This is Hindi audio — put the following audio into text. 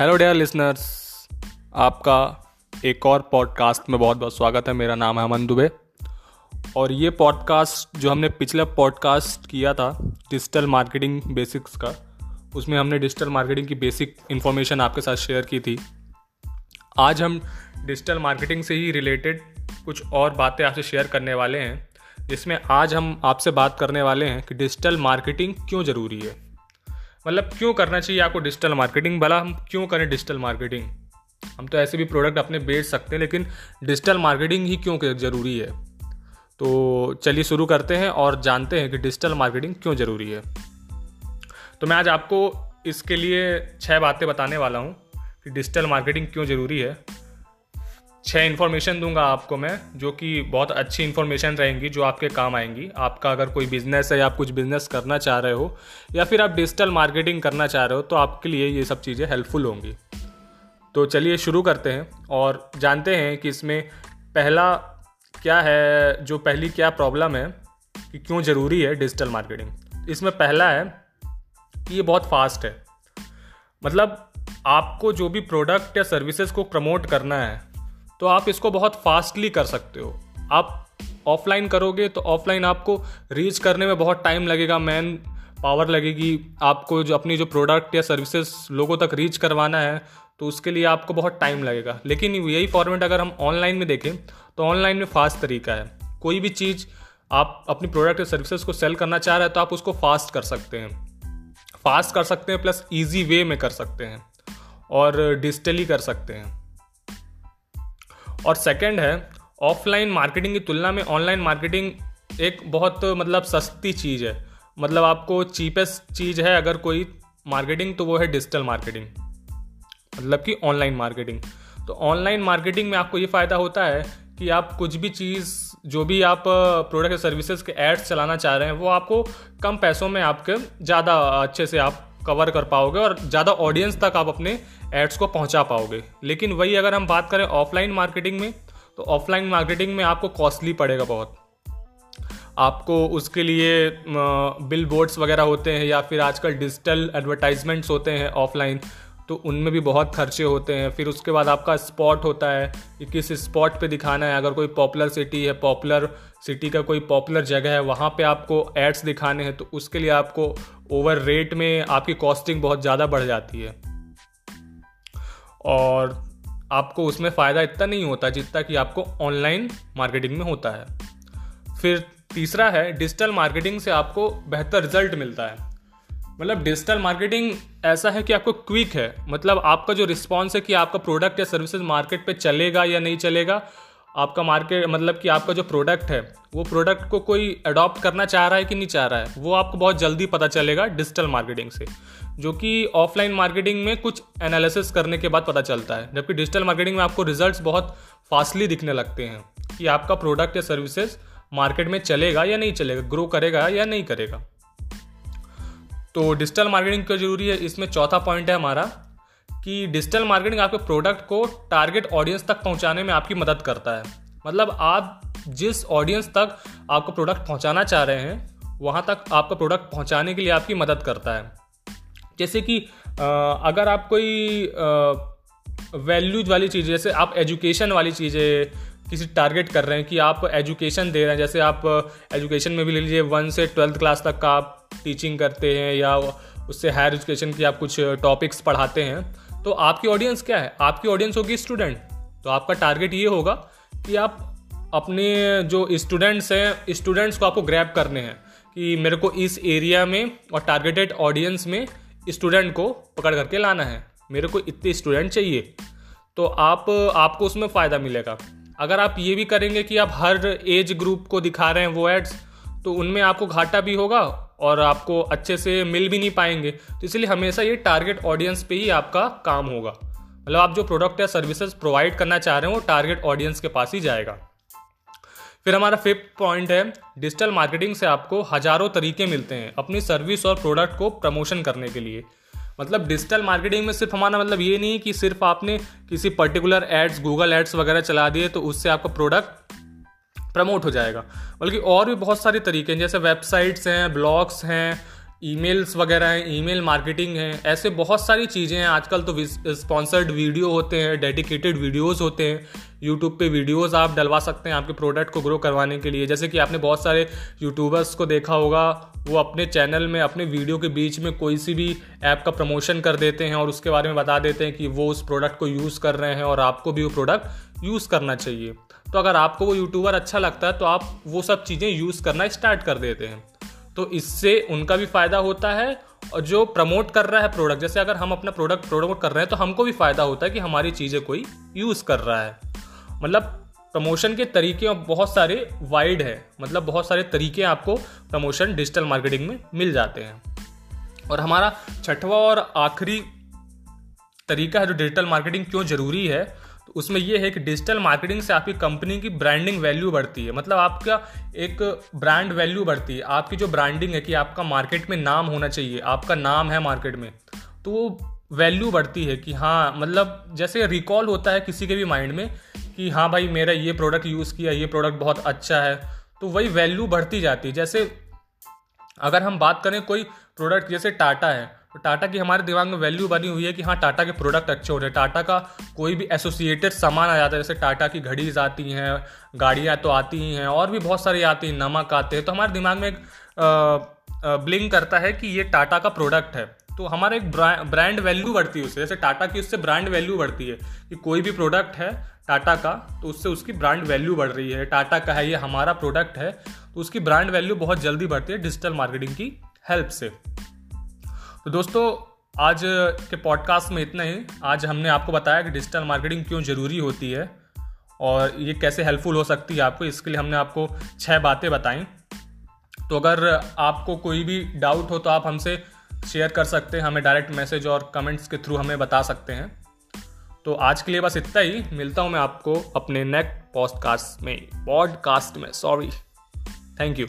हेलो डेयर लिसनर्स आपका एक और पॉडकास्ट में बहुत बहुत स्वागत है। मेरा नाम है अमन दुबे। और ये पॉडकास्ट जो हमने पिछला पॉडकास्ट किया था डिजिटल मार्केटिंग बेसिक्स का, उसमें हमने डिजिटल मार्केटिंग की बेसिक इन्फॉर्मेशन आपके साथ शेयर की थी। आज हम डिजिटल मार्केटिंग से ही रिलेटेड कुछ और बातें आपसे शेयर करने वाले हैं, जिसमें आज हम आपसे बात करने वाले हैं कि डिजिटल मार्केटिंग क्यों ज़रूरी है। मतलब क्यों करना चाहिए आपको डिजिटल मार्केटिंग भला हम क्यों करें डिजिटल मार्केटिंग हम तो ऐसे भी प्रोडक्ट अपने बेच सकते हैं, लेकिन डिजिटल मार्केटिंग ही क्यों ज़रूरी है? तो चलिए शुरू करते हैं और जानते हैं कि डिजिटल मार्केटिंग क्यों ज़रूरी है। तो मैं आज आपको इसके लिए छः बातें बताने वाला हूँ कि डिजिटल मार्केटिंग क्यों ज़रूरी है। छः इन्फॉर्मेशन दूँगा आपको मैं, जो कि बहुत अच्छी इन्फॉर्मेशन रहेंगी, जो आपके काम आएँगी। आपका अगर कोई बिज़नेस है या आप कुछ बिज़नेस करना चाह रहे हो, या फिर आप डिजिटल मार्केटिंग करना चाह रहे हो तो आपके लिए ये सब चीज़ें हेल्पफुल होंगी। तो चलिए शुरू करते हैं और जानते हैं कि इसमें पहला क्या है, जो पहली क्या प्रॉब्लम है, कि क्यों ज़रूरी है डिजिटल मार्केटिंग इसमें पहला है कि ये बहुत फास्ट है। मतलब आपको जो भी प्रोडक्ट या सर्विसेज़ को प्रमोट करना है तो आप इसको बहुत फास्टली कर सकते हो। आप ऑफलाइन करोगे तो ऑफलाइन आपको रीच करने में बहुत टाइम लगेगा मैन पावर लगेगी। आपको जो अपनी जो प्रोडक्ट या सर्विसेज़ लोगों तक रीच करवाना है तो उसके लिए आपको बहुत टाइम लगेगा। लेकिन यही फॉर्मेट अगर हम ऑनलाइन में देखें तो ऑनलाइन में फास्ट तरीका है। कोई भी चीज़ आप अपनी प्रोडक्ट या सर्विसेज़ को सेल करना चाह रहे हैं तो आप उसको फास्ट कर सकते हैं। फास्ट कर सकते हैं प्लस ईजी वे में कर सकते हैं और डिजिटली कर सकते हैं। और सेकंड है ऑफलाइन मार्केटिंग की तुलना में ऑनलाइन मार्केटिंग एक बहुत मतलब सस्ती चीज़ है। मतलब आपको चीपेस्ट चीज़ है अगर कोई मार्केटिंग तो वो है डिजिटल मार्केटिंग मतलब कि ऑनलाइन मार्केटिंग तो ऑनलाइन मार्केटिंग में आपको ये फ़ायदा होता है कि आप कुछ भी चीज़, जो भी आप प्रोडक्ट या सर्विसेज़ के एड्स चलाना चाह रहे हैं, वो आपको कम पैसों में आपके ज़्यादा अच्छे से आप कवर कर पाओगे और ज़्यादा ऑडियंस तक आप अपने एड्स को पहुँचा पाओगे। लेकिन वही अगर हम बात करें ऑफलाइन मार्केटिंग में तो ऑफलाइन मार्केटिंग में आपको कॉस्टली पड़ेगा बहुत। आपको उसके लिए बिल बोर्ड्स वगैरह होते हैं या फिर आजकल डिजिटल एडवर्टाइजमेंट्स होते हैं ऑफलाइन तो उनमें भी बहुत खर्चे होते हैं। फिर उसके बाद आपका स्पॉट होता है, कि किस स्पॉट पे दिखाना है। अगर कोई पॉपुलर सिटी है पॉपुलर सिटी का कोई पॉपुलर जगह है, वहाँ पे आपको एड्स दिखाने हैं तो उसके लिए आपको ओवर रेट में आपकी कॉस्टिंग बहुत ज़्यादा बढ़ जाती है। और आपको उसमें फ़ायदा इतना नहीं होता जितना कि आपको ऑनलाइन मार्केटिंग में होता है। फिर तीसरा है डिजिटल मार्केटिंग से आपको बेहतर रिज़ल्ट मिलता है। मतलब डिजिटल मार्केटिंग ऐसा है कि आपको क्विक है। मतलब आपका जो रिस्पॉन्स है कि आपका प्रोडक्ट या सर्विसेज़ मार्केट पे चलेगा या नहीं चलेगा, आपका मार्केट मतलब कि आपका जो प्रोडक्ट है, वो प्रोडक्ट को कोई अडॉप्ट करना चाह रहा है कि नहीं चाह रहा है, वो आपको बहुत जल्दी पता चलेगा डिजिटल मार्केटिंग से, जो कि ऑफलाइन मार्केटिंग में कुछ एनालिसिस करने के बाद पता चलता है। जबकि डिजिटल मार्केटिंग में आपको रिजल्ट्स बहुत फास्टली दिखने लगते हैं कि आपका प्रोडक्ट या सर्विसेज़ मार्केट में चलेगा या नहीं चलेगा ग्रो करेगा या नहीं करेगा। तो डिजिटल मार्केटिंग क्यों ज़रूरी है, इसमें चौथा पॉइंट है हमारा कि डिजिटल मार्केटिंग आपके प्रोडक्ट को टारगेट ऑडियंस तक पहुँचाने में आपकी मदद करता है। मतलब आप जिस ऑडियंस तक आपको प्रोडक्ट पहुंचाना चाह रहे हैं, वहाँ तक आपका प्रोडक्ट पहुँचाने के लिए आपकी मदद करता है। जैसे कि अगर आप कोई वैल्यूज़ वाली चीज़, जैसे आप एजुकेशन वाली चीज़ें किसी टारगेट कर रहे हैं कि आप एजुकेशन दे रहे हैं, जैसे आप एजुकेशन में भी ले लीजिए वन से ट्वेल्थ क्लास तक का आप टीचिंग करते हैं या उससे हायर एजुकेशन की आप कुछ टॉपिक्स पढ़ाते हैं तो आपकी ऑडियंस क्या है? आपकी ऑडियंस होगी स्टूडेंट तो आपका टारगेट ये होगा कि आप अपने जो स्टूडेंट्स हैं स्टूडेंट्स को आपको ग्रैप करने हैं कि मेरे को इस एरिया में और टारगेटेड ऑडियंस में स्टूडेंट को पकड़ करके लाना है। मेरे को इतने स्टूडेंट चाहिए। तो आप, आपको उसमें फ़ायदा मिलेगा। अगर आप ये भी करेंगे कि आप हर एज ग्रुप को दिखा रहे हैं वो एड्स तो उनमें आपको घाटा भी होगा और आपको अच्छे से मिल भी नहीं पाएँगे। तो इसलिए हमेशा ये टारगेट ऑडियंस पे ही आपका काम होगा। मतलब आप जो प्रोडक्ट या सर्विसेज़ प्रोवाइड करना चाह रहे हैं, वो टारगेट ऑडियंस के पास ही जाएगा। फिर हमारा फिफ्थ पॉइंट है डिजिटल मार्केटिंग से आपको हज़ारों तरीके मिलते हैं अपनी सर्विस और प्रोडक्ट को प्रमोशन करने के लिए। मतलब डिजिटल मार्केटिंग में सिर्फ़ हमारा मतलब ये नहीं कि सिर्फ़ आपने किसी पर्टिकुलर एड्स गूगल एड्स वगैरह चला दिए तो उससे आपका प्रोडक्ट प्रमोट हो जाएगा। बल्कि और भी बहुत सारे तरीके हैं, जैसे वेबसाइट्स हैं, ब्लॉग्स हैं, ईमेल्स वगैरह हैं, ईमेल मार्केटिंग है, ऐसे बहुत सारी चीज़ें हैं। आजकल तो स्पॉन्सर्ड वीडियो होते हैं, डेडिकेटेड वीडियोस होते हैं। यूट्यूब पे वीडियोस आप डलवा सकते हैं आपके प्रोडक्ट को ग्रो करवाने के लिए। जैसे कि आपने बहुत सारे यूट्यूबर्स को देखा होगा, वो अपने चैनल में, अपने वीडियो के बीच में कोई सी भी ऐप का प्रमोशन कर देते हैं और उसके बारे में बता देते हैं कि वो उस प्रोडक्ट को यूज़ कर रहे हैं और आपको भी वो प्रोडक्ट यूज़ करना चाहिए। तो अगर आपको वो यूट्यूबर अच्छा लगता है तो आप वो सब चीज़ें यूज़ करना स्टार्ट कर देते हैं। तो इससे उनका भी फ़ायदा होता है और जो प्रमोट कर रहा है प्रोडक्ट जैसे अगर हम अपना प्रोडक्ट प्रमोट कर रहे हैं तो हमको भी फ़ायदा होता है कि हमारी चीज़ें कोई यूज़ कर रहा है। मतलब प्रमोशन के तरीके और बहुत सारे वाइड है। मतलब बहुत सारे तरीके आपको प्रमोशन डिजिटल मार्केटिंग में मिल जाते हैं। और हमारा छठवा और आखिरी तरीका है जो डिजिटल मार्केटिंग क्यों ज़रूरी है उसमें यह है कि डिजिटल मार्केटिंग से आपकी कंपनी की ब्रांडिंग वैल्यू बढ़ती है। मतलब आपका एक ब्रांड वैल्यू बढ़ती है। आपकी जो ब्रांडिंग है कि आपका मार्केट में नाम होना चाहिए, आपका नाम है मार्केट में तो वो वैल्यू बढ़ती है कि हाँ मतलब जैसे रिकॉल होता है किसी के भी माइंड में कि हाँ भाई, मेरा ये प्रोडक्ट यूज़ किया, ये प्रोडक्ट बहुत अच्छा है तो वही वैल्यू बढ़ती जाती है। जैसे अगर हम बात करें कोई प्रोडक्ट जैसे टाटा है तो टाटा की हमारे दिमाग में वैल्यू बनी हुई है कि हाँ टाटा के प्रोडक्ट अच्छे हो रहे हैं। टाटा का कोई भी एसोसिएटेड सामान आ जाता है, जैसे टाटा की घड़ीज आती हैं, गाड़ियाँ तो आती ही हैं, और भी बहुत सारी आती हैं, नमक आते हैं। तो हमारे दिमाग में एक ब्लिंक करता है कि ये टाटा का प्रोडक्ट है। तो हमारा एक ब्रांड वैल्यू बढ़ती है उससे। जैसे टाटा की उससे ब्रांड वैल्यू बढ़ती है कि कोई भी प्रोडक्ट है टाटा का तो उससे उसकी ब्रांड वैल्यू बढ़ रही है। टाटा का है, ये हमारा प्रोडक्ट है तो उसकी ब्रांड वैल्यू बहुत जल्दी बढ़ती है डिजिटल मार्केटिंग की हेल्प से। तो दोस्तों, आज के पॉडकास्ट में इतना ही। आज हमने आपको बताया कि डिजिटल मार्केटिंग क्यों ज़रूरी होती है और ये कैसे हेल्पफुल हो सकती है आपको, इसके लिए हमने आपको छः बातें बताई। तो अगर आपको कोई भी डाउट हो तो आप हमसे शेयर कर सकते हैं, हमें डायरेक्ट मैसेज और कमेंट्स के थ्रू हमें बता सकते हैं। तो आज के लिए बस इतना ही। मिलता हूँ मैं आपको अपने नेक्स्ट पॉडकास्ट में पॉडकास्ट में सॉरी थैंक यू